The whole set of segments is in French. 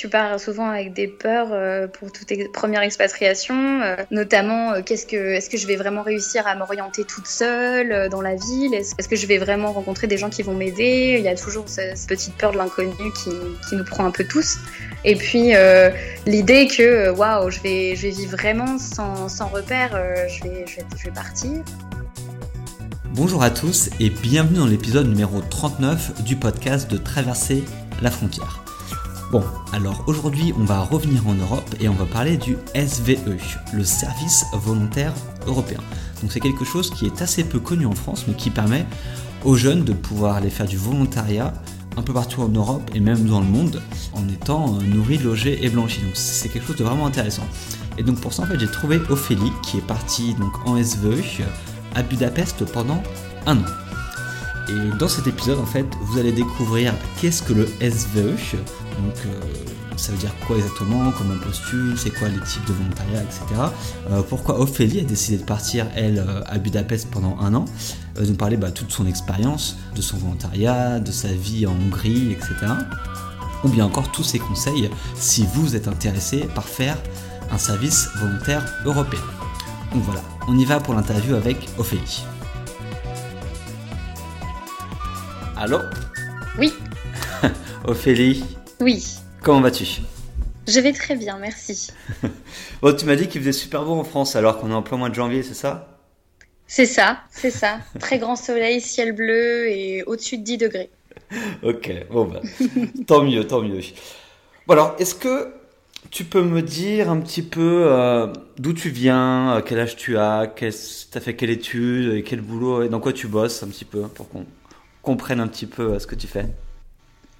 Tu pars souvent avec des peurs euh, pour toute première expatriation, euh, notamment euh, qu'est-ce que, est-ce que je vais vraiment réussir à m'orienter toute seule dans la ville? Est-ce que je vais vraiment rencontrer des gens qui vont m'aider? Il y a toujours cette, petite peur de l'inconnu qui, nous prend un peu tous. Et puis l'idée que waouh, je vais, je vais vivre vraiment sans, sans repère, je, vais, je vais partir. Bonjour à tous et bienvenue dans l'épisode numéro 39 du podcast de Traverser la frontière. Bon, alors aujourd'hui on va revenir en Europe et on va parler du SVE, le service volontaire européen. Donc c'est quelque chose qui est assez peu connu en France mais qui permet aux jeunes de pouvoir aller faire du volontariat un peu partout en Europe et même dans le monde en étant nourris, logés et blanchis. Donc c'est quelque chose de vraiment intéressant. Et donc pour ça en fait j'ai trouvé Ophélie qui est partie donc en SVE à Budapest pendant un an. Et dans cet épisode, en fait, vous allez découvrir qu'est-ce que le SVE, donc euh, ça veut dire quoi exactement, comment on postule, c'est quoi les types de volontariat, etc. Euh, pourquoi Ophélie a décidé de partir, elle, euh, à Budapest pendant un an, de nous parler bah, toute son expérience, de son volontariat, de sa vie en Hongrie, etc. Ou bien encore tous ses conseils si vous êtes intéressé par faire un service volontaire européen. Donc voilà, on y va pour l'interview avec Ophélie. Allô? Oui. Ophélie? Oui. Comment vas-tu? Je vais très bien, merci. bon, tu m'as dit qu'il faisait super beau en France alors qu'on est en plein mois de janvier, c'est ça? C'est ça, c'est ça. très grand soleil, ciel bleu et au-dessus de 10 degrés. ok, bon bah, tant mieux, tant mieux. Bon alors, est-ce que tu peux me dire un petit peu euh, d'où tu viens, euh, quel âge tu as, tu as fait quelle étude, et quel boulot, et dans quoi tu bosses un petit peu pour qu'on comprenne un petit peu euh, ce que tu fais?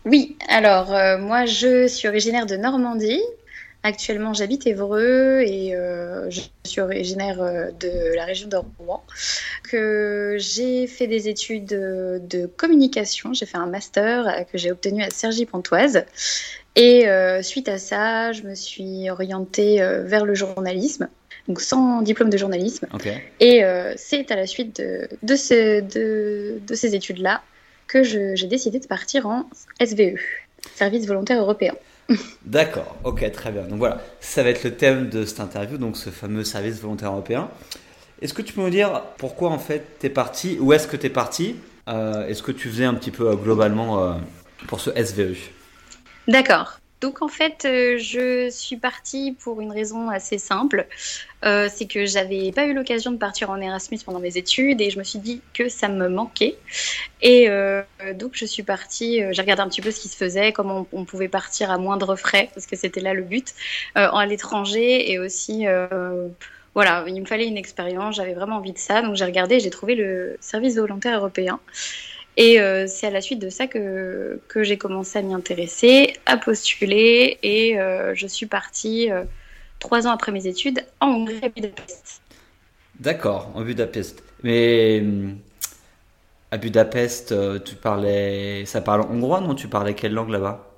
Oui, alors euh, moi je suis originaire de Normandie. Actuellement j'habite Évreux et euh, je suis originaire de la région de Rouen. Que j'ai fait des études de, communication, j'ai fait un master que j'ai obtenu à Cergy-Pontoise. Et suite à ça, je me suis orientée vers le journalisme donc sans diplôme de journalisme. Et c'est à la suite de, de, de ces études-là que j'ai décidé de partir en SVE, Service volontaire européen. D'accord, ok, très bien. Donc voilà, ça va être le thème de cette interview, donc ce fameux service volontaire européen. Est-ce que tu peux me dire pourquoi en fait tu es parti, où est-ce que tu es parti euh, Est-ce que tu faisais un petit peu euh, globalement euh, pour ce SVE D'accord. Donc en fait, euh, je suis partie pour une raison assez simple. Euh, c'est que j'avais pas eu l'occasion de partir en Erasmus pendant mes études et je me suis dit que ça me manquait. Et euh, donc je suis partie, j'ai regardé un petit peu ce qui se faisait, comment on, pouvait partir à moindre frais, parce que c'était là le but, à l'étranger et aussi voilà, il me fallait une expérience, j'avais vraiment envie de ça, donc j'ai regardé, j'ai trouvé le service volontaire européen. Et euh, c'est à la suite de ça que, j'ai commencé à m'y intéresser, à postuler, et euh, je suis partie euh, trois ans après mes études en Hongrie à Budapest. D'accord, en Budapest. Mais à Budapest, tu parlais, ça parle hongrois, non? Tu parlais quelle langue là-bas?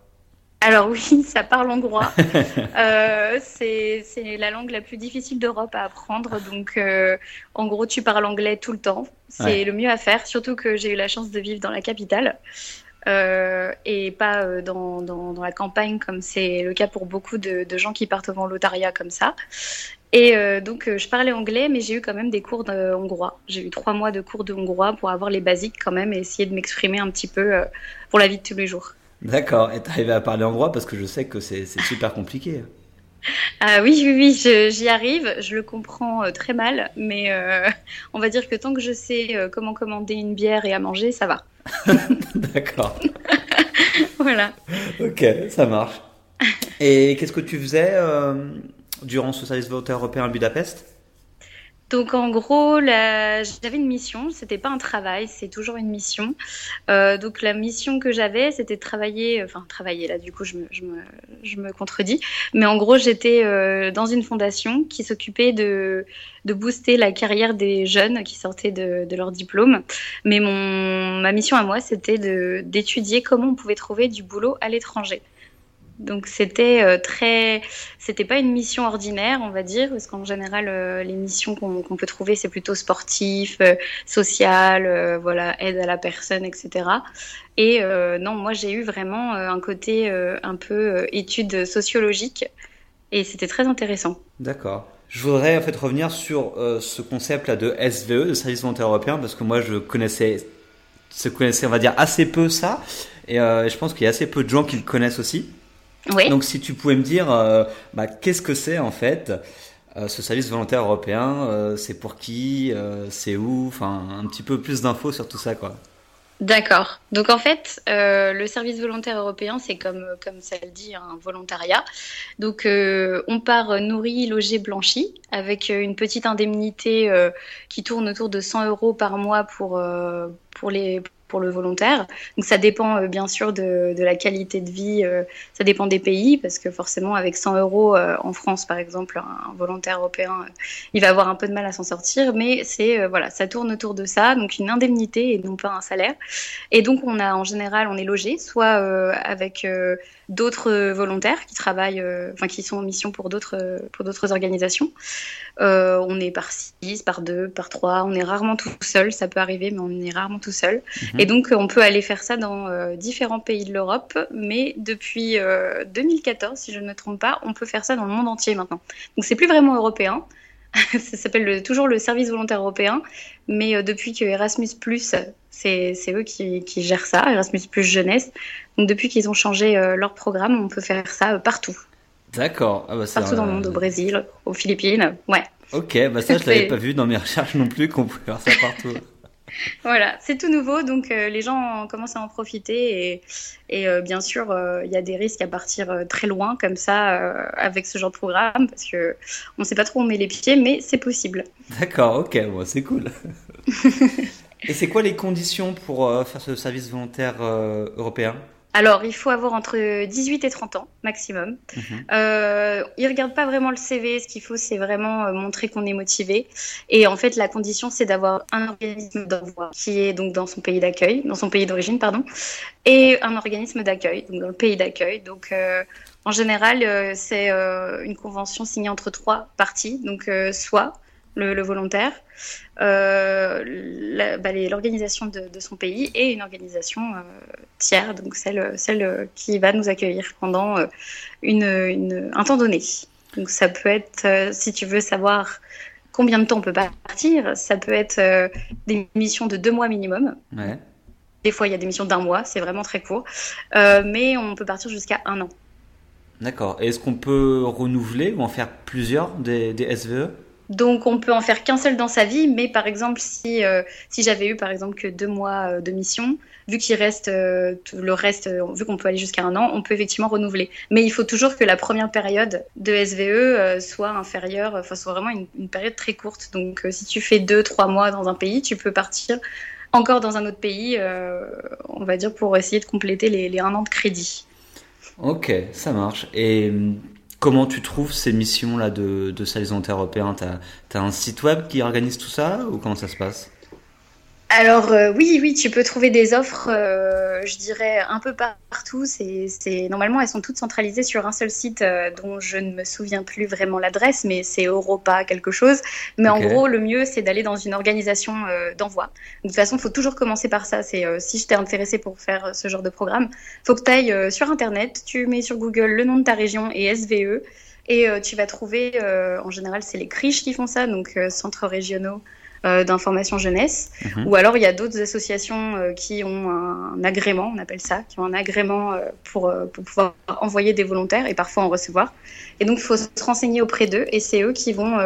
Alors oui, ça parle hongrois. euh, c'est la langue la plus difficile d'Europe à apprendre. Donc euh, en gros, tu parles anglais tout le temps. C'est le mieux à faire, surtout que j'ai eu la chance de vivre dans la capitale. Euh, et pas euh, dans, dans, dans, la campagne comme c'est le cas pour beaucoup de, de, gens qui partent au volontariat comme ça. Et euh, donc je parlais anglais, mais j'ai eu quand même des cours de hongrois. J'ai eu trois mois de cours de hongrois pour avoir les basiques quand même et essayer de m'exprimer un petit peu pour la vie de tous les jours. D'accord. Et t'arrives à parler hongrois parce que je sais que c'est super compliqué. Ah oui, oui, oui, j'y arrive. Je le comprends euh, très mal, mais euh, on va dire que tant que je sais euh, comment commander une bière et à manger, ça va. D'accord. voilà. Ok, ça marche. Et qu'est-ce que tu faisais durant ce service volontaire européen à Budapest? Donc en gros, j'avais une mission, c'était pas un travail, c'est toujours une mission. Euh, donc la mission que j'avais, c'était de travailler, enfin travailler là, du coup je me, je me, je me contredis, mais en gros j'étais euh, dans une fondation qui s'occupait de, de booster la carrière des jeunes qui sortaient de, de leur diplôme. Mais mon, ma mission à moi, c'était d'étudier comment on pouvait trouver du boulot à l'étranger. Donc c'était euh, très, c'était pas une mission ordinaire, on va dire, parce qu'en général euh, les missions qu'on peut trouver c'est plutôt sportif, euh, social, voilà, aide à la personne, etc. Et non, moi j'ai eu vraiment un côté un peu étude sociologique et c'était très intéressant. D'accord. Je voudrais en fait revenir sur ce concept là de SVE, de service volontaire européen, parce que moi je connaissais, se connaissais on va dire assez peu ça, et je pense qu'il y a assez peu de gens qui le connaissent aussi. Donc si tu pouvais me dire, euh, bah, qu'est-ce que c'est en fait euh, ce service volontaire européen euh, C'est pour qui C'est où Enfin, un petit peu plus d'infos sur tout ça, quoi. D'accord. Donc en fait, le service volontaire européen, c'est comme, comme ça le dit, un volontariat. Donc on part nourri, logé, blanchi, avec une petite indemnité qui tourne autour de 100 euros par mois pour, pour les le volontaire. Donc ça dépend euh, bien sûr de, la qualité de vie, euh, ça dépend des pays, parce que forcément avec 100 euros euh, en France par exemple, un, volontaire européen, il va avoir un peu de mal à s'en sortir, mais c'est voilà, ça tourne autour de ça, donc une indemnité et non pas un salaire. Et donc on a en général, on est logé, soit avec d'autres volontaires qui travaillent, enfin qui sont en mission pour d'autres pour d'autres organisations. on est par 6, par 2, par 3, on est rarement tout seul, ça peut arriver, mais on est rarement tout seul. Mhm. Et donc, on peut aller faire ça dans euh, différents pays de l'Europe, mais depuis 2014, euh, si je ne me trompe pas, on peut faire ça dans le monde entier maintenant. Donc, c'est plus vraiment européen. ça s'appelle toujours le service volontaire européen, mais euh, depuis que Erasmus c'est eux qui, gèrent ça, Erasmus jeunesse. Donc, depuis qu'ils ont changé leur programme, on peut faire ça partout. D'accord. Ah bah, partout dans le monde, au Brésil, aux Philippines, ouais. Ok, bah ça je l'avais pas vu dans mes recherches non plus qu'on pouvait faire ça partout. voilà, c'est tout nouveau, donc euh, les gens commencent à en profiter et, euh, bien sûr, euh, il y a des risques à partir très loin comme ça avec ce genre de programme parce que on ne sait pas trop où on met les pieds, mais c'est possible. D'accord, ok, c'est cool. et c'est quoi les conditions pour faire ce service volontaire européen? Alors, il faut avoir entre 18 et 30 ans maximum. Mhm. Euh, ils regardent pas vraiment le CV. Ce qu'il faut, c'est vraiment euh, montrer qu'on est motivé. Et en fait, la condition, c'est d'avoir un organisme d'envoi qui est donc dans son pays d'accueil, dans son pays d'origine, pardon, et un organisme d'accueil, donc dans le pays d'accueil. Donc, euh, en général, euh, c'est une convention signée entre trois parties. Donc, soit le, volontaire, euh, bah, l'organisation de, son pays et une organisation euh, tiers, donc celle, celle qui va nous accueillir pendant euh, une, un temps donné. Donc ça peut être, si tu veux savoir combien de temps on peut partir, ça peut être des missions de deux mois minimum. Des fois, il y a des missions d'un mois, c'est vraiment très court. mais on peut partir jusqu'à un an. D'accord. Est-ce qu'on peut renouveler ou en faire plusieurs des, des SVE donc on peut en faire qu'un seul dans sa vie, mais par exemple si, euh, si j'avais eu par exemple que deux mois euh, de mission, vu qu'il reste euh, le reste, vu qu'on peut aller jusqu'à un an, on peut effectivement renouveler. Mais il faut toujours que la première période de SVE soit inférieure, soit vraiment une, période très courte. Donc si tu fais deux, trois mois dans un pays, tu peux partir encore dans un autre pays, on va dire pour essayer de compléter les, les un an de crédit. Ok, ça marche. Et Comment tu trouves ces missions-là de, de service volontaire européen Tu as, un site web qui organise tout ça ou comment ça se passe? Alors euh, oui, oui, tu peux trouver des offres, euh, je dirais un peu partout. C'est, normalement elles sont toutes centralisées sur un seul site euh, dont je ne me souviens plus vraiment l'adresse, mais c'est Europa quelque chose. Mais en gros, le mieux c'est d'aller dans une organisation d'envoi. De toute façon, il faut toujours commencer par ça. C'est si je t'ai intéressé pour faire ce genre de programme, faut que tu ailles sur internet, tu mets sur Google le nom de ta région et SVE, et tu vas trouver, en général, c'est les criches qui font ça, donc centres régionaux d'information jeunesse. Mhm. Ou alors il y a d'autres associations euh, qui ont un, agrément, on appelle ça, qui ont un agrément euh, pour, pour pouvoir envoyer des volontaires et parfois en recevoir. Et donc il faut se renseigner auprès d'eux et c'est eux qui vont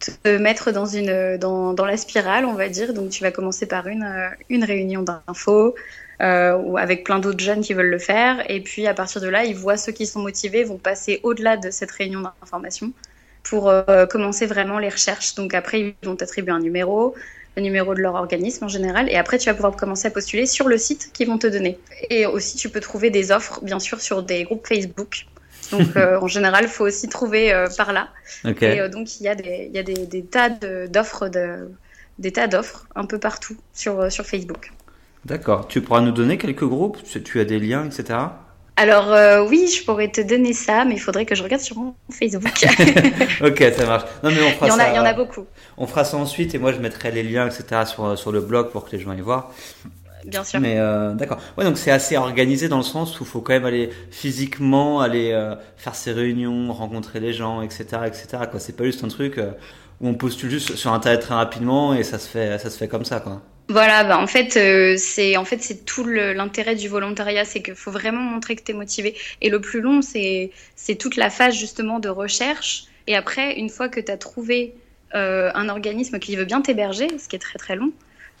te mettre dans, une, dans, dans, la spirale, on va dire. Donc tu vas commencer par une, une réunion d'infos. Euh, ou avec plein d'autres jeunes qui veulent le faire. Et puis à partir de là, ils voient ceux qui sont motivés, vont passer au-delà de cette réunion d'information pour euh, commencer vraiment les recherches. Donc après, ils vont t'attribuer un numéro, le numéro de leur organisme en général, et après tu vas pouvoir commencer à postuler sur le site qu'ils vont te donner. Et aussi, tu peux trouver des offres, bien sûr, sur des groupes Facebook. Donc euh, en général, il faut aussi trouver euh, par là. Et donc il y a des, il y a des, des tas d'offres, de, des tas d'offres un peu partout sur, sur Facebook. D'accord. Tu pourras nous donner quelques groupes Tu as des liens, etc. Alors euh, oui, je pourrais te donner ça, mais il faudrait que je regarde sur mon Facebook. ok, ça marche. Non mais on fera il y en ça. Il y en a beaucoup. On fera ça ensuite et moi je mettrai les liens, etc. sur, sur le blog pour que les gens aillent voir. Bien sûr. Mais euh, d'accord. Ouais, donc c'est assez organisé dans le sens où il faut quand même aller physiquement, aller euh, faire ses réunions, rencontrer les gens, etc., etc. Quoi, c'est pas juste un truc euh, où on postule juste sur internet très rapidement et ça se fait, ça se fait comme ça, quoi. Voilà, bah en fait, euh, c'est en fait c'est tout l'intérêt du volontariat, c'est qu'il faut vraiment montrer que tu es motivé. Et le plus long, c'est c'est toute la phase justement de recherche. Et après, une fois que tu as trouvé euh, un organisme qui veut bien t'héberger, ce qui est très très long,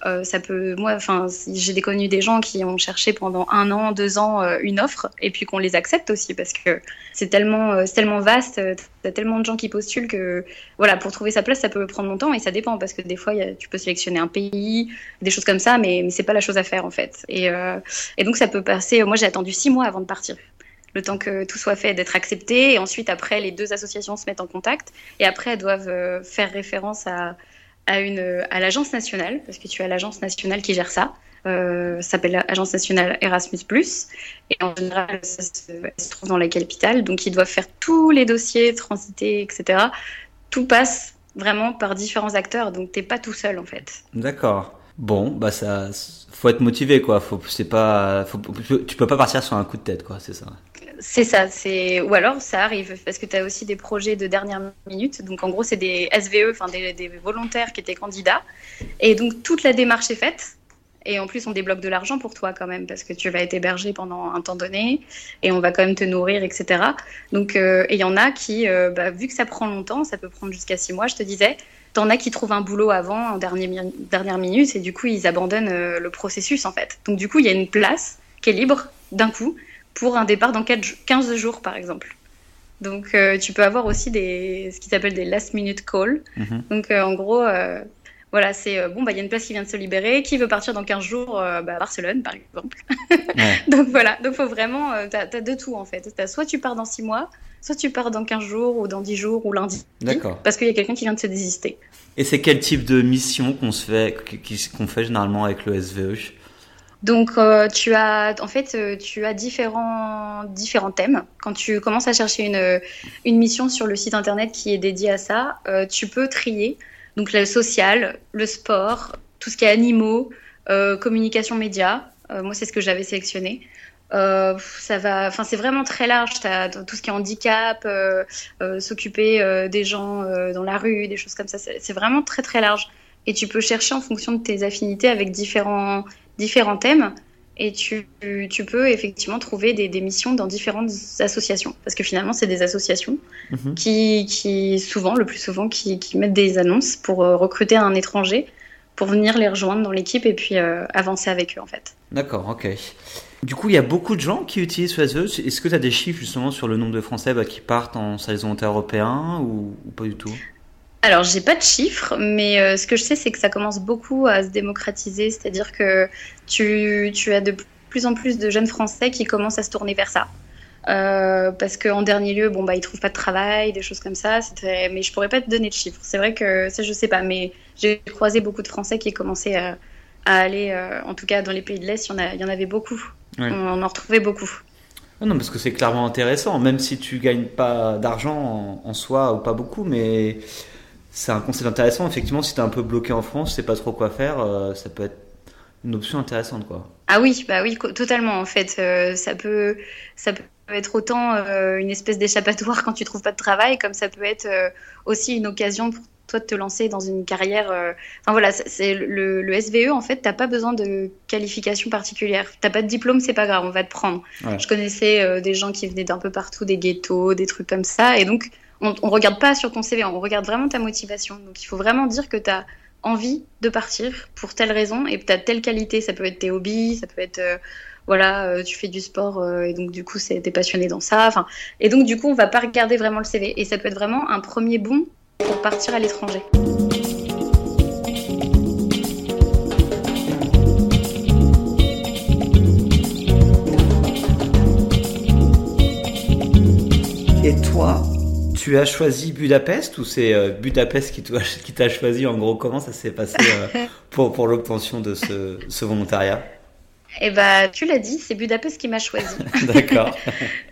euh, ça peut, moi, enfin, j'ai connu des gens qui ont cherché pendant un an, deux ans euh, une offre, et puis qu'on les accepte aussi parce que c'est tellement, euh, tellement vaste, euh, t'as tellement de gens qui postulent que, voilà, pour trouver sa place, ça peut prendre longtemps et ça dépend parce que des fois, tu peux sélectionner un pays, des choses comme ça, mais, mais c'est pas la chose à faire en fait. Et, et donc ça peut passer. Moi, j'ai attendu six mois avant de partir. Le temps que tout soit fait, d'être accepté, et ensuite après les deux associations se mettent en contact, et après elles doivent faire référence à, à une à l'agence nationale, parce que tu as l'agence nationale qui gère ça. Euh, ça s'appelle l'agence nationale Erasmus+. Et en général, ça se, elle se trouve dans la capitale, donc ils doivent faire tous les dossiers, transiter, etc. Tout passe vraiment par différents acteurs, donc t'es pas tout seul en fait. D'accord. Bon, bah ça, faut être motivé, quoi. Faut, c'est pas, tu peux pas partir sur un coup de tête, quoi. C'est ça. C'est ça, c'est ou alors ça arrive parce que tu as aussi des projets de dernière minute. Donc en gros, c'est des SVE, enfin des, volontaires qui étaient candidats. Et donc toute la démarche est faite. Et en plus, on débloque de l'argent pour toi quand même parce que tu vas être hébergé pendant un temps donné et on va quand même te nourrir, etc. Donc euh, et il y en a qui, euh, bah, vu que ça prend longtemps, ça peut prendre jusqu'à six mois, je te disais. T'en as qui trouvent un boulot avant, en dernière minute, et du coup, ils abandonnent euh, le processus, en fait. Donc, du coup, il y a une place qui est libre d'un coup pour un départ dans 4 jo- 15 jours, par exemple. Donc, euh, tu peux avoir aussi des, ce qui s'appelle des last minute calls. Mhm. Donc, euh, en gros, euh, voilà, c'est bon, bah, il y a une place qui vient de se libérer. Qui veut partir dans 15 jours bah, à Barcelone, par exemple. Ouais. Donc, voilà. Donc, faut vraiment, euh, t'as as de tout, en fait. T'as soit tu pars dans 6 mois, soit tu pars dans 15 jours, ou dans 10 jours, ou lundi. D'accord. Parce qu'il y a quelqu'un qui vient de se désister. Et c'est quel type de mission qu'on se fait, qu'on fait généralement avec le SVE Donc, euh, tu as, en fait, euh, tu as différents, différents thèmes. Quand tu commences à chercher une, une mission sur le site internet qui est dédié à ça, euh, tu peux trier. Donc, le social, le sport, tout ce qui est animaux, euh, communication média. Euh, moi, c'est ce que j'avais sélectionné. Euh, ça va, enfin, c'est vraiment très large. Tu as tout ce qui est handicap, euh, euh, s'occuper euh, des gens euh, dans la rue, des choses comme ça. C'est vraiment très, très large. Et tu peux chercher en fonction de tes affinités avec différents différents thèmes et tu, tu peux effectivement trouver des, des missions dans différentes associations parce que finalement c'est des associations Mhm. qui, qui souvent le plus souvent qui, qui mettent des annonces pour euh, recruter un étranger pour venir les rejoindre dans l'équipe et puis euh, avancer avec eux en fait. D'accord, ok. Du coup, il y a beaucoup de gens qui utilisent SVE. Est-ce que tu as des chiffres justement sur le nombre de Français bah, qui partent en volontaire européen ou, ou pas du tout? Alors, j'ai pas de chiffres, mais euh, ce que je sais, c'est que ça commence beaucoup à se démocratiser, c'est-à-dire que tu, tu as de plus en plus de jeunes Français qui commencent à se tourner vers ça. Euh, parce qu'en dernier lieu, bon, bah, ils trouvent pas de travail, des choses comme ça. Mais je pourrais pas te donner de chiffres. C'est vrai que ça, je sais pas, mais j'ai croisé beaucoup de Français qui commençaient à, à aller, euh, en tout cas dans les pays de l'Est, il y, en y avait beaucoup. Ouais. On en retrouvait beaucoup. Non, parce que c'est clairement intéressant, même si tu gagnes pas d'argent en, en soi ou pas beaucoup, mais c'est un concept intéressant. Effectivement, si tu es un peu bloqué en France, tu sais pas trop quoi faire, euh, ça peut être une option intéressante, quoi. Ah oui, bah oui, totalement en fait. Euh, ça peut, ça peut être autant euh, une espèce d'échappatoire quand tu trouves pas de travail, comme ça peut être aussi une occasion pour toi de te lancer dans une carrière. Enfin voilà, c'est- le, le SVE en fait, t'as pas besoin de qualification particulière. T'as pas de diplôme, c'est pas grave, on va te prendre. Ouais. Je connaissais des gens qui venaient d'un peu partout, des ghettos, des trucs comme ça, et donc on, on regarde pas sur ton CV, on regarde vraiment ta motivation. Donc il faut vraiment dire que t'as envie de partir pour telle raison et tu as telle qualité. Ça peut être tes hobbies, ça peut être, euh, voilà, euh, tu fais du sport euh, et donc du coup, c'est- t'es passionné dans ça. Et donc du coup, on va pas regarder vraiment le CV. Et ça peut être vraiment un premier bond pour partir à l'étranger. Et toi, tu as choisi Budapest ou c'est euh, Budapest qui t'a choisi En gros, comment ça s'est passé euh, pour, pour l'obtention de ce, ce volontariat? Eh bah, tu l'as dit, c'est Budapest qui m'a choisi. D'accord.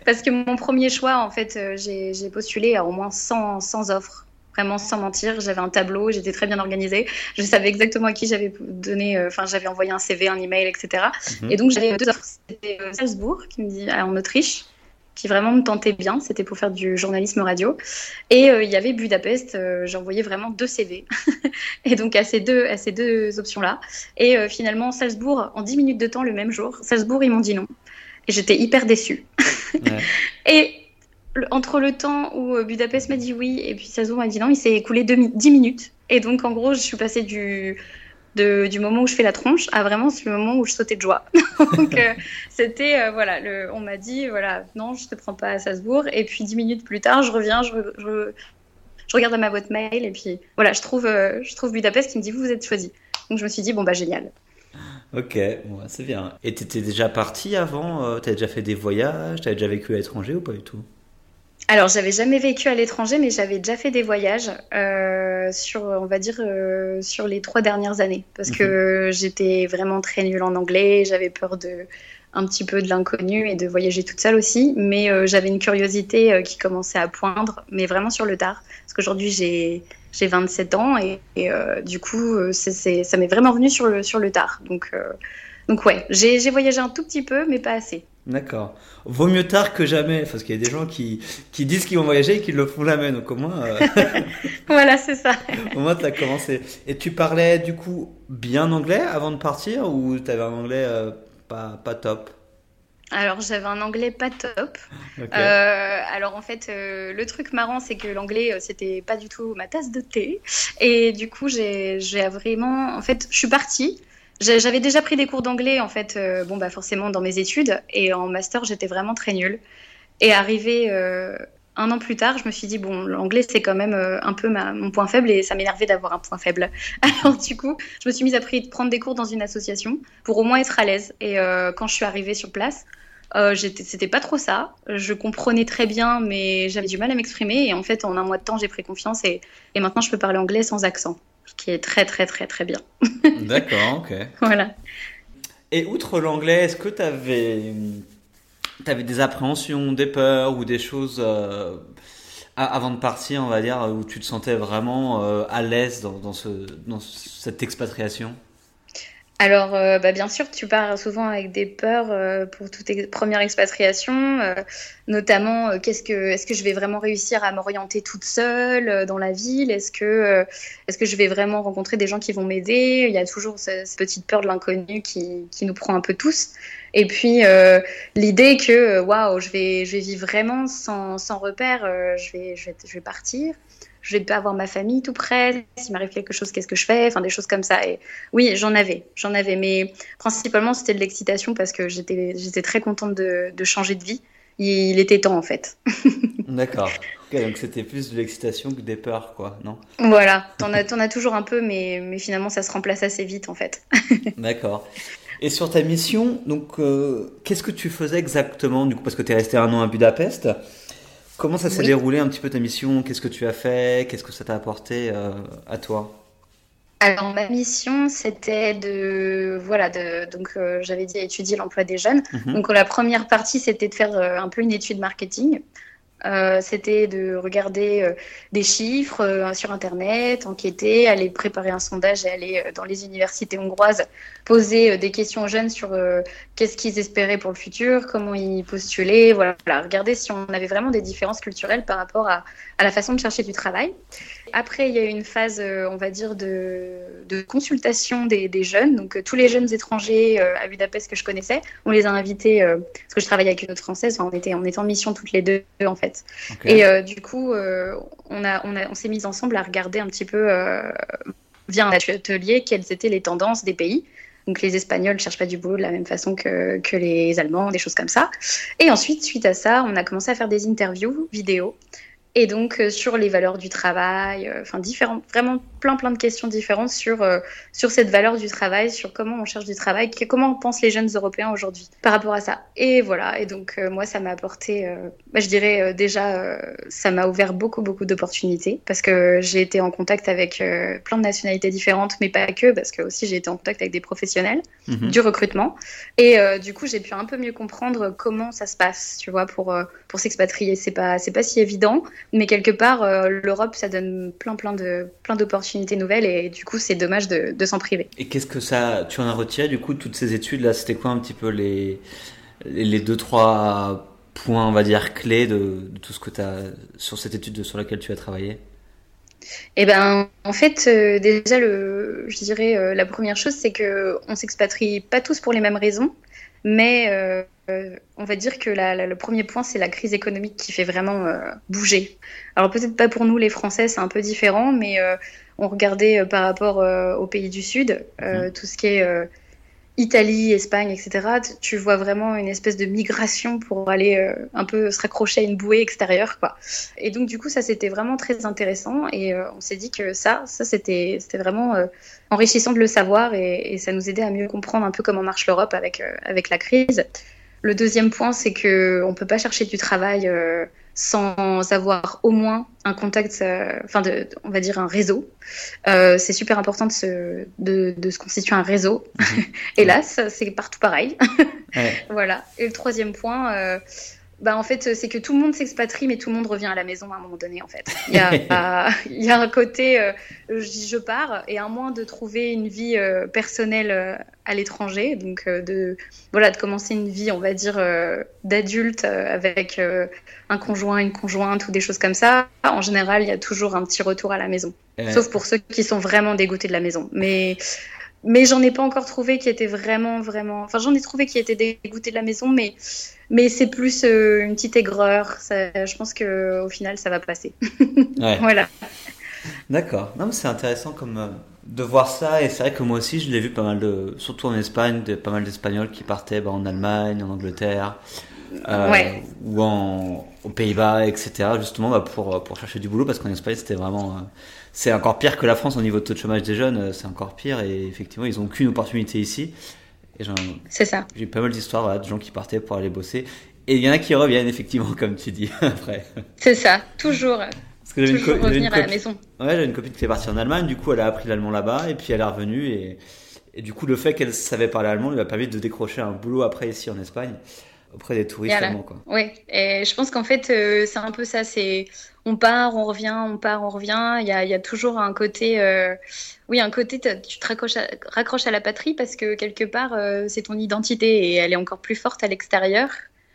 Parce que mon premier choix, en fait, euh, j'ai postulé à au moins 100, 100 offres. Vraiment sans mentir, j'avais un tableau, j'étais très bien organisée. Je savais exactement à qui j'avais donné, euh, enfin j'avais envoyé un CV, un email, etc. Mhm. Et donc j'avais deux offres. C'était Salzbourg, qui me dit en Autriche, qui vraiment me tentait bien. C'était pour faire du journalisme radio. Et euh, il y avait Budapest. Euh, envoyé vraiment deux CV. et donc à ces deux, à ces deux options-là. Et euh, finalement, Salzbourg, en 10 minutes de temps, le même jour, Salzbourg, ils m'ont dit non. Et j'étais hyper déçue. et entre le temps où Budapest m'a dit oui et puis Salzbourg m'a dit non, il s'est écoulé 10 minutes. Et donc, en gros, je suis passée du du moment où je fais la tronche à vraiment le moment où je sautais de joie. Donc euh, c'était euh, voilà, le, on m'a dit voilà non je te prends pas à Salzbourg et puis dix minutes plus tard je reviens, je, je, je regarde ma boîte mail et puis voilà je trouve euh, je trouve Budapest qui me dit vous vous êtes choisi. Donc je me suis dit bon bah génial. Ok, bon, c'est bien. Et t'étais déjà parti avant T'as déjà fait des voyages T'as déjà vécu à l'étranger ou pas du tout? Alors, j'avais jamais vécu à l'étranger, mais j'avais déjà fait des voyages euh, sur, on va dire, euh, sur les trois dernières années, parce que mhm. j'étais vraiment très nulle en anglais, j'avais peur de un petit peu de l'inconnu et de voyager toute seule aussi, mais euh, j'avais une curiosité qui commençait à poindre, mais vraiment sur le tard, parce qu'aujourd'hui j'ai j'ai 27 ans et, du coup c'est, ça m'est vraiment venu sur le sur le tard, donc donc ouais, j'ai voyagé un tout petit peu, mais pas assez. D'accord. Vaut mieux tard que jamais, parce qu'il y a des gens qui, qui disent qu'ils vont voyager et qui le font jamais. Donc au moins. Euh, voilà, c'est ça. au moins, tu as commencé. Et tu parlais du coup bien anglais avant de partir ou tu avais un anglais euh, pas, pas top? Alors j'avais un anglais pas top. Euh, alors en fait, le truc marrant, c'est que l'anglais, c'était pas du tout ma tasse de thé. Et du coup, j'ai vraiment, en fait, je suis partie. J'avais déjà pris des cours d'anglais, en fait, euh, bon, bah, forcément dans mes études. Et en master, j'étais vraiment très nulle. Et arrivé euh, un an plus tard, je me suis dit, bon, l'anglais, c'est quand même euh, un peu mon point faible et ça m'énervait d'avoir un point faible. Alors, du coup, je me suis mise à prendre des cours dans une association pour au moins être à l'aise. Et quand je suis arrivée sur place, c'était pas trop ça. Je comprenais très bien, mais j'avais du mal à m'exprimer. Et en fait, en un mois de temps, j'ai pris confiance et, et maintenant, je peux parler anglais sans accent qui est très très très très bien. D'accord, ok. Voilà. Et outre l'anglais, est-ce que tu avais, avais, des appréhensions, des peurs ou des choses euh, avant de partir, on va dire, où tu te sentais vraiment euh, à l'aise dans, dans, ce, dans cette expatriation? Alors, euh, bah, bien sûr, tu pars souvent avec des peurs euh, pour toute première expatriation, euh, notamment qu'est-ce que, est-ce que je vais vraiment réussir à m'orienter toute seule dans la ville? Est-ce que, est-ce que je vais vraiment rencontrer des gens qui vont m'aider? Il y a toujours cette, petite peur de l'inconnu qui, nous prend un peu tous. Et puis l'idée que waouh, je vais, je vais vivre vraiment sans, sans repère, je vais, je vais partir je vais pas avoir ma famille tout près, s'il m'arrive quelque chose, qu'est-ce que je fais, enfin des choses comme ça. Et oui, j'en avais, j'en avais, mais principalement c'était de l'excitation parce que j'étais, j'étais très contente de, de, changer de vie. Il, était temps en fait. D'accord. donc c'était plus de l'excitation que des peurs, quoi, non? Voilà, t'en as, en as toujours un peu, mais, mais finalement ça se remplace assez vite en fait. D'accord. Et sur ta mission, donc, euh, qu'est-ce que tu faisais exactement, du coup, parce que tu es resté un an à Budapest Comment ça s'est déroulé un petit peu ta mission? Qu'est-ce que tu as fait? Qu'est-ce que ça t'a apporté euh, à toi? Alors ma mission c'était de voilà de donc euh, j'avais dit étudier l'emploi des jeunes. Mhm. Donc la première partie c'était de faire euh, un peu une étude marketing. C'était de regarder des chiffres sur Internet, enquêter, aller préparer un sondage et aller dans les universités hongroises poser euh, des questions aux jeunes sur euh, qu'est-ce qu'ils espéraient pour le futur, comment ils postulaient, voilà, regarder si on avait vraiment des différences culturelles par rapport à, à la façon de chercher du travail. Après, il y a eu une phase, euh, on va dire, de, de consultation des, des, jeunes. Donc, tous les jeunes étrangers à Budapest que je connaissais, on les a invités, parce que je travaillais avec une autre française, on, était, on était en mission toutes les deux, en fait. Et du coup, on, a, on, a, on s'est mis ensemble à regarder un petit peu via un atelier quelles étaient les tendances des pays. Donc les Espagnols ne cherchent pas du boulot de la même façon que, que, les Allemands, des choses comme ça. Et ensuite, suite à ça, on a commencé à faire des interviews vidéo. Et donc euh, sur les valeurs du travail, euh, enfin différentes, vraiment plein plein de questions différentes sur, euh, sur cette valeur du travail, sur comment on cherche du travail, comment pensent les jeunes Européens aujourd'hui par rapport à ça. Et voilà, et donc euh, moi ça m'a apporté, bah, je dirais déjà, ça m'a ouvert beaucoup beaucoup d'opportunités parce que j'ai été en contact avec plein de nationalités différentes, mais pas que, parce que aussi j'ai été en contact avec des professionnels mhm. du recrutement. Et du coup j'ai pu un peu mieux comprendre comment ça se passe, tu vois, pour, pour s'expatrier. C'est pas, c'est pas si évident, mais quelque part, l'Europe ça donne plein plein de plein d'opportunités nouvelles et du coup c'est dommage de, s'en priver. Et qu'est-ce que ça tu en as retiré du coup toutes ces études là c'était quoi un petit peu les les deux trois points on va dire clés de, tout ce que tu as sur cette étude sur laquelle tu as travaillé? Eh ben, en fait, euh, déjà, le, je dirais euh, la première chose, c'est que on s'expatrie pas tous pour les mêmes raisons, mais euh, on va dire que le premier point, c'est la crise économique qui fait vraiment bouger. Alors peut-être pas pour nous les Français, c'est un peu différent, mais on regardait par rapport aux pays du Sud, mmh. tout ce qui est Italie, Espagne, etc., tu vois vraiment une espèce de migration pour aller euh, un peu se raccrocher à une bouée extérieure, quoi. Et donc du coup, ça c'était vraiment très intéressant et euh, on s'est dit que ça, ça c'était c'était vraiment euh, enrichissant de le savoir et, et, ça nous aidait à mieux comprendre un peu comment marche l'Europe avec avec la crise. Le deuxième point, c'est que on peut pas chercher du travail sans avoir au moins un contact, euh, enfin, de, on va dire un réseau. Euh, c'est super important de se, de, de se constituer un réseau. Mhm. Hélas, c'est partout pareil. voilà. Et le troisième point, euh, bah, en fait, c'est que tout le monde s'expatrie, mais tout le monde revient à la maison à un moment donné, en fait. Il y a, il y a un côté, euh, je, je, pars, et à moins de trouver une vie euh, personnelle euh, à l'étranger, donc de, voilà, de commencer une vie, on va dire, d'adulte avec un conjoint, une conjointe ou des choses comme ça, en général, il y a toujours un petit retour à la maison. Sauf pour ceux qui sont vraiment dégoûtés de la maison. Mais mais j'en ai pas encore trouvé qui était vraiment, vraiment. Enfin, j'en ai trouvé qui étaient dégoûtés de la maison, mais mais c'est plus euh, une petite aigreur. Ça, je pense que au final, ça va passer. voilà. D'accord. Non, mais c'est intéressant comme euh, de voir ça. Et c'est vrai que moi aussi, je l'ai vu pas mal de, surtout en Espagne, de, pas mal d'Espagnols qui partaient bah, en Allemagne, en Angleterre. Euh, ou en, aux Pays-Bas, etc. Justement bah, pour pour chercher du boulot parce qu'en Espagne c'était vraiment c'est encore pire que la France au niveau de taux de chômage des jeunes, c'est encore pire et effectivement ils ont qu'une opportunité ici. C'est ça. J'ai pas mal d'histoires voilà, de gens qui partaient pour aller bosser. Et il y en a qui reviennent, effectivement, comme tu dis, après. C'est ça, toujours. Parce que toujours une revenir à la maison. Ouais, j'avais une copine qui est partie en Allemagne, du coup, elle a appris l'allemand là-bas, et puis elle est revenue, et, et du coup, le fait qu'elle savait parler allemand lui a permis de décrocher un boulot après ici en Espagne auprès des touristes allemands. Quoi. Et je pense qu'en fait, euh, c'est un peu ça. C'est on part, on revient, on part, on revient. Il y a, y a toujours un côté, euh, oui, un côté, tu te raccroches à, raccroches à la patrie parce que quelque part, euh, c'est ton identité et elle est encore plus forte à l'extérieur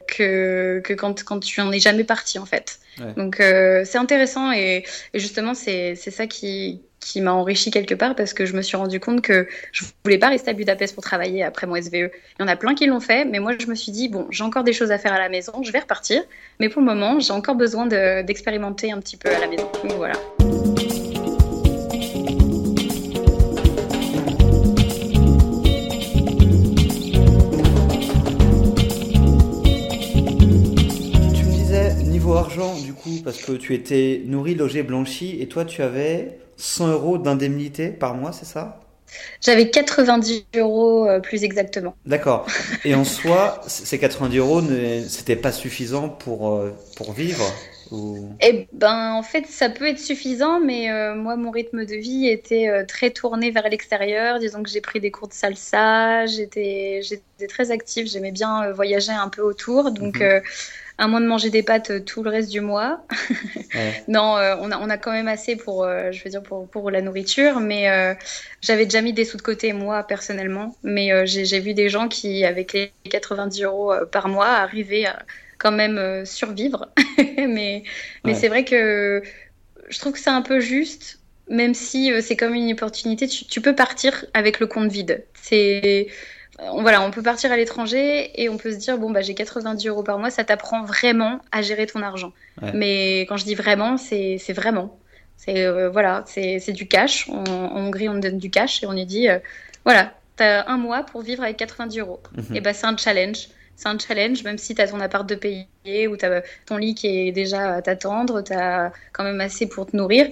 que, que quand, quand tu en es jamais parti en fait. Donc c'est intéressant et, et justement, c'est ça qui, qui m'a enrichi quelque part parce que je me suis rendu compte que je voulais pas rester à Budapest pour travailler après mon SVE. Il y en a plein qui l'ont fait, mais moi je me suis dit bon, j'ai encore des choses à faire à la maison, je vais repartir, mais pour le moment, j'ai encore besoin d'expérimenter un petit peu à la maison. Donc voilà. Parce que tu étais nourri, logé, blanchi et toi tu avais 100 euros d'indemnité par mois, c'est ça? J'avais 90 euros euh, plus exactement. D'accord. Et en soi, ces 90 euros, c'était pas suffisant pour, euh, pour vivre ou... Eh ben, en fait, ça peut être suffisant, mais euh, moi, mon rythme de vie était très tourné vers l'extérieur. Disons que j'ai pris des cours de salsa, j'étais très active, j'aimais bien voyager un peu autour. Donc, mhm à moins de manger des pâtes euh, tout le reste du mois. non, euh, on, a, on a quand même assez pour, euh, je veux dire, pour, pour la nourriture, mais j'avais déjà mis des sous de côté, moi, personnellement. Mais j'ai vu des gens qui, avec les 90 euros par mois, arrivaient à quand même survivre. mais mais c'est vrai que je trouve que c'est un peu juste, même si c'est comme une opportunité, tu, tu peux partir avec le compte vide. C'est voilà, on peut partir à l'étranger et on peut se dire bon bah j'ai 90 euros par mois, ça t'apprend vraiment à gérer ton argent. Mais quand je dis vraiment, c'est vraiment. C'est euh, voilà, c'est du cash. en Hongrie, on donne du cash et on y dit euh, voilà, t'as un mois pour vivre avec 90 euros. Mhm. Et bah c'est un challenge. C'est un challenge, même si tu as ton appart de payer ou as ton lit qui est déjà à t'attendre, tu as quand même assez pour te nourrir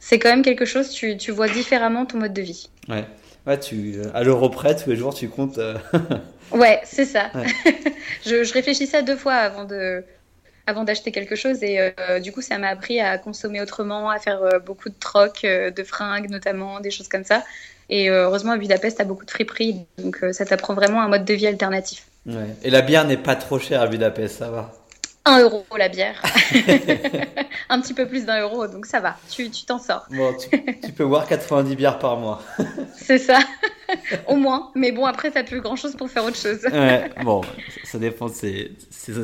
c'est quand même quelque chose, tu, tu, vois différemment ton mode de vie. Ouais, ouais tu, à l'euro près, tous les jours, tu comptes. ouais, c'est ça. je, je, réfléchissais deux fois avant de, avant d'acheter quelque chose. Et euh, du coup, ça m'a appris à consommer autrement, à faire euh, beaucoup de trocs, euh, de fringues notamment, des choses comme ça. Et heureusement, à Budapest, tu as beaucoup de friperies. Donc, ça t'apprend vraiment un mode de vie alternatif. Et la bière n'est pas trop chère à Budapest, ça va 1 euro la bière. un petit peu plus d'un euro, donc ça va, tu t'en sors. Bon, tu, peux boire 90 bières par mois. c'est ça, au moins. Mais bon, après, t'as plus grand chose pour faire autre chose. ouais, bon, ça dépend de ses,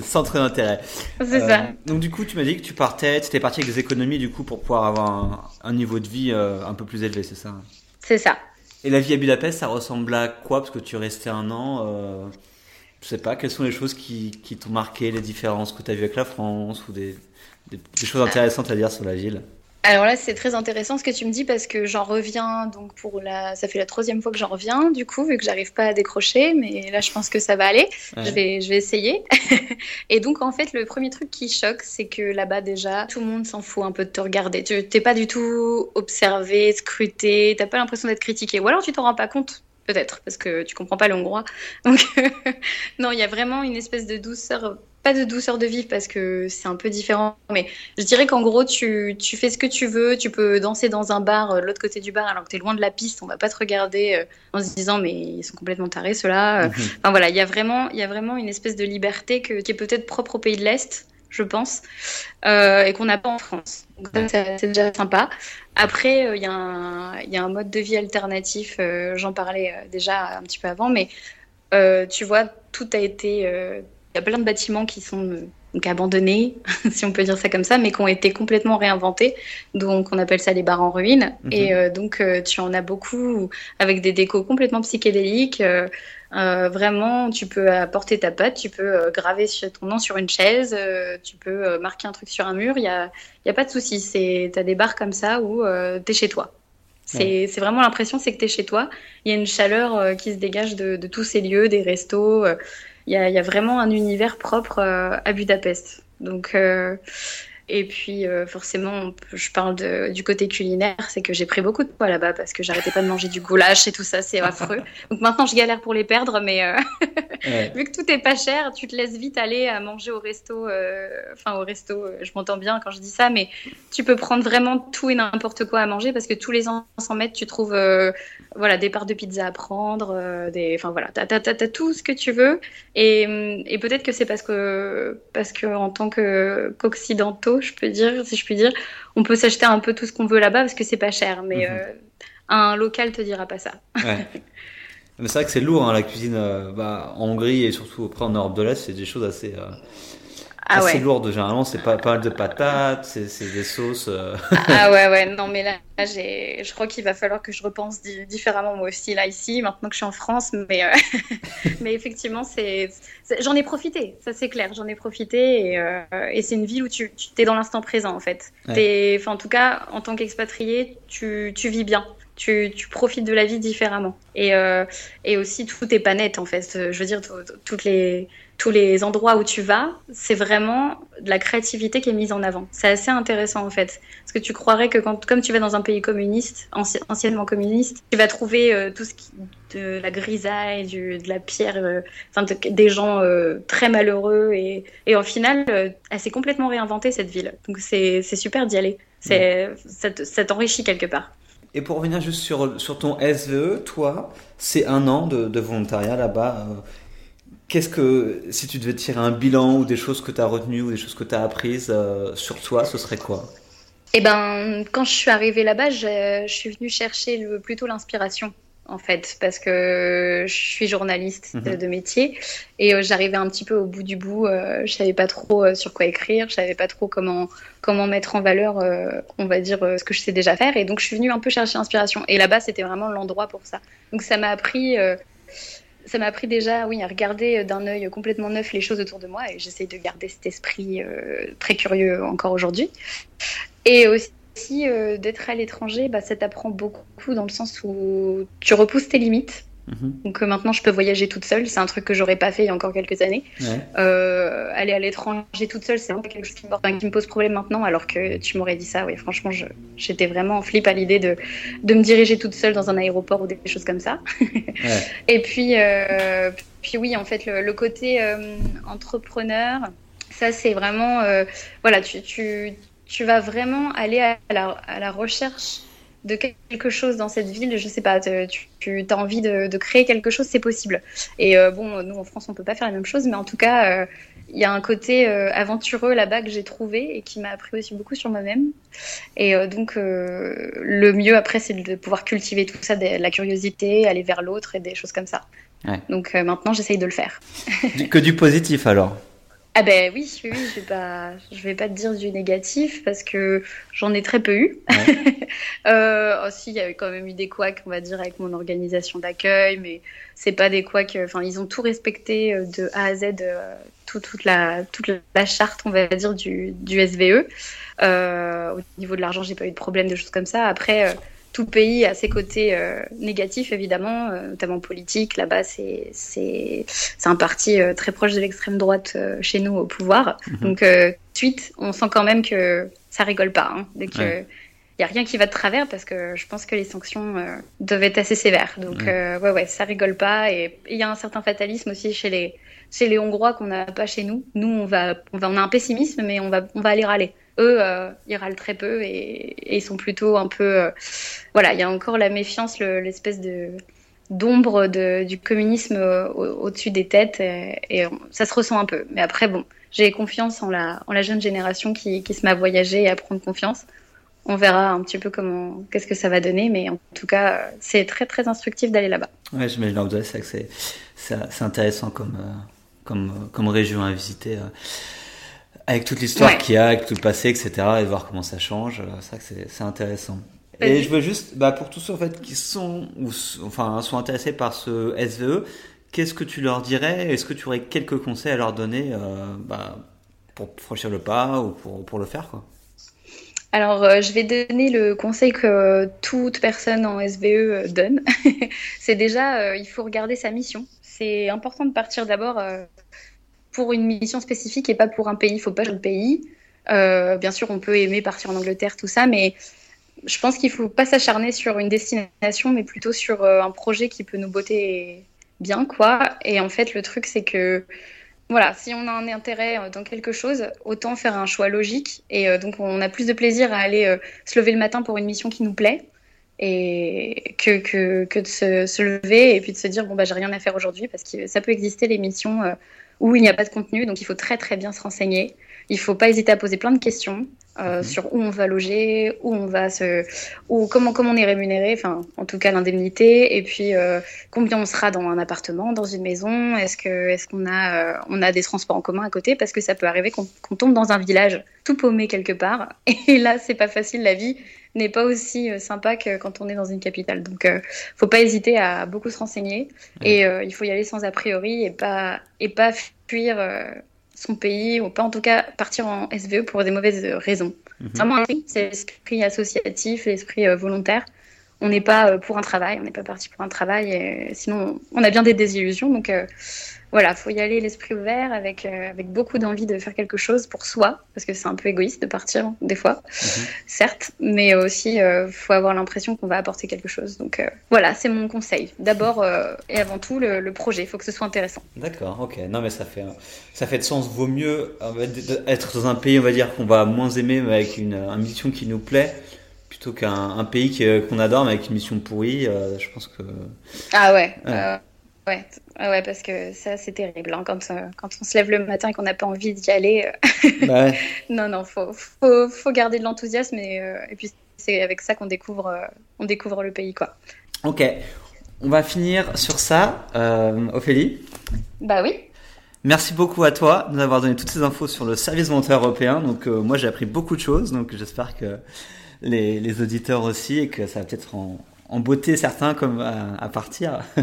centres d'intérêt. C'est ça. Euh, donc, du coup, tu m'as dit que tu partais, tu étais parti avec des économies, du coup, pour pouvoir avoir un, niveau de vie euh, un peu plus élevé, c'est ça? C'est ça. Et la vie à Budapest, ça ressemble à quoi? Parce que tu restais un an. Euh je sais pas, quelles sont les choses qui, qui t'ont marqué, les différences que tu as vues avec la France ou des, des, choses intéressantes à dire sur la ville? Alors là, c'est très intéressant ce que tu me dis parce que j'en reviens donc pour la, ça fait la troisième fois que j'en reviens du coup vu que j'arrive pas à décrocher, mais là je pense que ça va aller. Je vais, je vais essayer. et donc en fait, le premier truc qui choque, c'est que là-bas déjà, tout le monde s'en fout un peu de te regarder. Tu t'es pas du tout observé, scruté, t'as pas l'impression d'être critiqué, ou alors tu t'en rends pas compte peut-être, parce que tu comprends pas l'hongrois. Donc, non, il y a vraiment une espèce de douceur, pas de douceur de vivre parce que c'est un peu différent, mais je dirais qu'en gros, tu, tu, fais ce que tu veux, tu peux danser dans un bar, euh, l'autre côté du bar, alors que tu es loin de la piste, on va pas te regarder euh, en se disant, mais ils sont complètement tarés, ceux-là. Mhm. Enfin voilà, il y, a vraiment, il y a vraiment une espèce de liberté que, qui est peut-être propre au pays de l'Est je pense, euh, et qu'on n'a pas en France. Donc c'est déjà sympa. Après, euh, il y, y, a un mode de vie alternatif, euh, j'en parlais déjà un petit peu avant, mais tu vois, tout a été... Il y a plein de bâtiments qui sont donc abandonnés, si on peut dire ça comme ça, mais qui ont été complètement réinventés. Donc on appelle ça les bars en ruine. Mhm. Et donc tu en as beaucoup avec des décos complètement psychédéliques. Euh, vraiment, tu peux apporter ta patte, tu peux euh, graver ton nom sur une chaise, euh, tu peux marquer un truc sur un mur, il n'y a, y a pas de souci. Tu as des bars comme ça où tu es chez toi. C'est vraiment l'impression, c'est que tu es chez toi. Il y a une chaleur qui se dégage de, tous ces lieux, des restos. Il y, y, a vraiment un univers propre à Budapest. Donc, et puis euh, forcément, je parle de, du côté culinaire, c'est que j'ai pris beaucoup de poids là-bas parce que j'arrêtais pas de manger du goulash et tout ça, c'est affreux. Donc maintenant, je galère pour les perdre, mais euh, vu que tout est pas cher, tu te laisses vite aller à manger au resto. Euh, enfin, au resto, je m'entends bien quand je dis ça, mais tu peux prendre vraiment tout et n'importe quoi à manger parce que tous les 100 mètres, tu trouves voilà, des parts de pizza à prendre, des, enfin voilà, t'as as, tout ce que tu veux. Et, et peut-être que c'est parce que parce que en tant qu'occidentaux je peux dire, si je puis dire. On peut s'acheter un peu tout ce qu'on veut là-bas parce que c'est pas cher, mais mhm. euh, un local te dira pas ça. Mais c'est vrai que c'est lourd, hein, la cuisine euh, bah, en Hongrie et surtout après en Europe de l'Est, c'est des choses assez, euh, ah assez lourdes. Généralement, c'est pas, pas mal de patates, c'est des sauces. ah ouais, ouais, non, mais là, je crois qu'il va falloir que je repense différemment moi aussi, là, ici, maintenant que je suis en France. Mais, mais effectivement, c'est j'en ai profité, ça c'est clair, j'en ai profité. Et, et c'est une ville où tu, tu es dans l'instant présent, en fait. en tout cas, en tant qu'expatrié, tu, tu vis bien tu, tu, profites de la vie différemment. Et, euh, et aussi, tout n'est pas net, en fait. Je veux dire, toutes les, tous les endroits où tu vas, c'est vraiment de la créativité qui est mise en avant. C'est assez intéressant, en fait. Parce que tu croirais que, comme tu vas dans un pays communiste, anciennement communiste, tu vas trouver euh, tout ce qui, de la grisaille, de la pierre, euh, des gens euh, très malheureux. Et, et au final, elle s'est complètement réinventée, cette ville. Donc, c'est super d'y aller. C'est Ça t'enrichit quelque part. Et pour revenir juste sur, ton SVE, toi, c'est un an de volontariat là-bas. Qu'est-ce que, si tu devais tirer un bilan ou des choses que tu as retenues ou des choses que tu as apprises euh, sur toi, ce serait quoi? Eh ben, quand je suis arrivée là-bas, je, je suis venue chercher le, plutôt l'inspiration en fait, parce que je suis journaliste mhm. de métier et euh, j'arrivais un petit peu au bout du bout. Euh, je savais pas trop euh, sur quoi écrire, je savais pas trop comment comment mettre en valeur, on va dire, ce que je sais déjà faire. Et donc, je suis venue un peu chercher inspiration. Et là-bas, c'était vraiment l'endroit pour ça. Donc, ça m'a appris. Ça m'a appris déjà, oui, à regarder d'un œil complètement neuf les choses autour de moi et j'essaie de garder cet esprit très curieux encore aujourd'hui. Et aussi, aussi euh, d'être à l'étranger, bah, ça t'apprend beaucoup dans le sens où tu repousses tes limites. Mhm. Donc euh, maintenant, je peux voyager toute seule. C'est un truc que j'aurais pas fait il y a encore quelques années. Euh, aller à l'étranger toute seule, c'est quelque chose qui me, qui me, pose problème maintenant, alors que tu m'aurais dit ça. Oui, franchement, j'étais vraiment en flip à l'idée de, de me diriger toute seule dans un aéroport ou des choses comme ça. Et puis, euh, puis oui, en fait, le, côté entrepreneur, ça c'est vraiment, voilà, tu, tu, tu vas vraiment aller à la, à la recherche de quelque chose dans cette ville, je sais pas, tu, tu as envie de, créer quelque chose, c'est possible. Et euh, bon, nous en France, on peut pas faire la même chose, mais en tout cas, euh, il y a un côté euh, aventureux là-bas que j'ai trouvé et qui m'a appris aussi beaucoup sur moi-même. Et donc, le mieux après, c'est de pouvoir cultiver tout ça, de la curiosité, aller vers l'autre et des choses comme ça. Donc maintenant, j'essaye de le faire. que du positif alors ah ben oui, oui, je vais pas, je vais pas te dire du négatif parce que j'en ai très peu eu. euh, aussi, il y a quand même eu des couacs, on va dire, avec mon organisation d'accueil, mais c'est pas des couacs. Enfin, ils ont tout respecté euh, de A à Z, euh, toute la, toute la charte, on va dire, du, du SVE. Euh, au niveau de l'argent, j'ai pas eu de problème de choses comme ça. Après tout pays a ses côtés euh, négatifs, évidemment, euh, notamment politiques. Là-bas, c'est, c'est, c'est un parti euh, très proche de l'extrême droite chez nous au pouvoir. Mhm. Donc, suite, on sent quand même que ça rigole pas. Hein, dès que, il n'y a rien qui va de travers parce que je pense que les sanctions doivent être assez sévères. Donc, ouais, ouais, ouais ça rigole pas. Et il y a un certain fatalisme aussi chez les, chez les Hongrois qu'on n'a pas chez nous. Nous, on va, on va, on a un pessimisme, mais on va, on va aller râler eux, euh, ils râlent très peu et, ils sont plutôt un peu. Euh, voilà, il y a encore la méfiance, l'espèce d'ombre du communisme au-dessus des têtes et, ça se ressent un peu. Mais après, bon, j'ai confiance en la, jeune génération qui, qui se met à voyager et à prendre confiance. On verra un petit peu comment, qu'est-ce que ça va donner, mais en tout cas, c'est très très instructif d'aller là-bas. Ouais, c'est c'est c'est intéressant comme euh, comme comme région à visiter. Avec toute l'histoire qu'il y a, avec tout le passé, etc., et voir comment ça change, euh, c'est vrai que c'est intéressant. Et je veux juste, bah, pour tous ceux en fait qui sont ou enfin sont intéressés par ce SVE, qu'est-ce que tu leur dirais? Est-ce que tu aurais quelques conseils à leur donner euh, bah, pour franchir le pas ou pour, pour le faire quoi? Alors, euh, je vais donner le conseil que toute personne en SVE donne. c'est déjà, il faut regarder sa mission. C'est important de partir d'abord pour une mission spécifique et pas pour un pays. Il faut pas de pays. Euh, bien sûr, on peut aimer partir en Angleterre, tout ça, mais je pense qu'il faut pas s'acharner sur une destination, mais plutôt sur euh, un projet qui peut nous botter bien, quoi. Et en fait, le truc, c'est que voilà, si on a un intérêt euh, dans quelque chose, autant faire un choix logique. Et donc, on a plus de plaisir à aller se lever le matin pour une mission qui nous plaît et que, de se, se, lever et puis de se dire bon bah j'ai rien à faire aujourd'hui parce que ça peut exister les missions où il n'y a pas de contenu. Donc il faut très très bien se renseigner. Il faut pas hésiter à poser plein de questions euh, mhm. sur où on va loger, où on va se, ou comment comment on est rémunéré, enfin en tout cas l'indemnité, et puis euh, combien on sera dans un appartement, dans une maison. Est-ce que est-ce qu'on a euh, on a des transports en commun à côté parce que ça peut arriver qu'on tombe dans un village tout paumé quelque part. Et là c'est pas facile la vie n'est pas aussi euh, sympa que quand on est dans une capitale. Donc, euh, faut pas hésiter à beaucoup se renseigner et euh, il faut y aller sans a priori et pas et pas fuir son pays ou pas en tout cas partir en SVE pour des mauvaises raisons. Mhm. Vraiment, c'est l'esprit associatif, l'esprit volontaire. On n'est pas pour un travail, on n'est pas parti pour un travail, et sinon on a bien des désillusions. Donc voilà, faut y aller l'esprit ouvert avec, euh, avec beaucoup d'envie de faire quelque chose pour soi, parce que c'est un peu égoïste de partir des fois, mhm. certes, mais aussi il euh, faut avoir l'impression qu'on va apporter quelque chose. Donc euh, voilà, c'est mon conseil. D'abord et avant tout le, projet, il faut que ce soit intéressant. D'accord, ok. Non mais ça fait ça fait de sens. Vaut mieux être dans un pays, on va dire qu'on va moins aimer, mais avec une, mission qui nous plaît plutôt qu'un pays qu'on adore mais avec une mission pourrie, je pense que. Ah ouais. Ouais, ouais, parce que ça, c'est terrible. Hein, quand, euh, quand on se lève le matin et qu'on n'a pas envie d'y aller. Euh, bah non, non, faut, faut, faut garder de l'enthousiasme et, euh, et, puis c'est avec ça qu'on découvre, on découvre le pays, quoi. Ok, on va finir sur ça. Ophélie Bah oui. Merci beaucoup à toi de nous avoir donné toutes ces infos sur le service volontaire européen. Donc moi, j'ai appris beaucoup de choses. Donc j'espère que les, les, auditeurs aussi et que ça va peut-être en, en beauté certains comme à, à partir.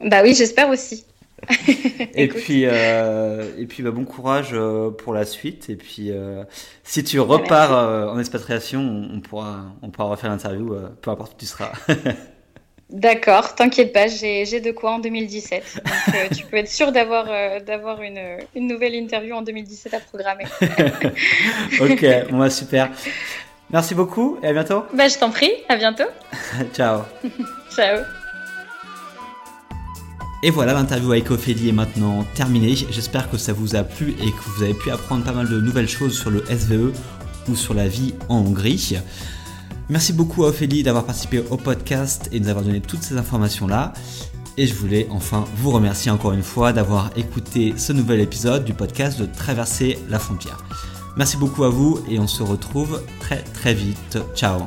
Bah oui, j'espère aussi. et, puis, euh, et puis, bah, bon courage euh, pour la suite. Et puis, euh, si tu repars en expatriation, on, pourra, on pourra refaire l'interview, peu importe où tu seras. D'accord, t'inquiète pas, j'ai de quoi en 2017. Donc tu peux être sûr d'avoir d'avoir une, une, nouvelle interview en 2017 à programmer. ok, bon, bah, super. Merci beaucoup et à bientôt. Bah, je t'en prie, à bientôt. Ciao. Ciao. Et voilà, l'interview avec Ophélie est maintenant terminée. J'espère que ça vous a plu et que vous avez pu apprendre pas mal de nouvelles choses sur le SVE ou sur la vie en Hongrie. Merci beaucoup à Ophélie d'avoir participé au podcast et de nous avoir donné toutes ces informations-là. Et je voulais enfin vous remercier encore une fois d'avoir écouté ce nouvel épisode du podcast de Traverser la frontière. Merci beaucoup à vous et on se retrouve très très vite. Ciao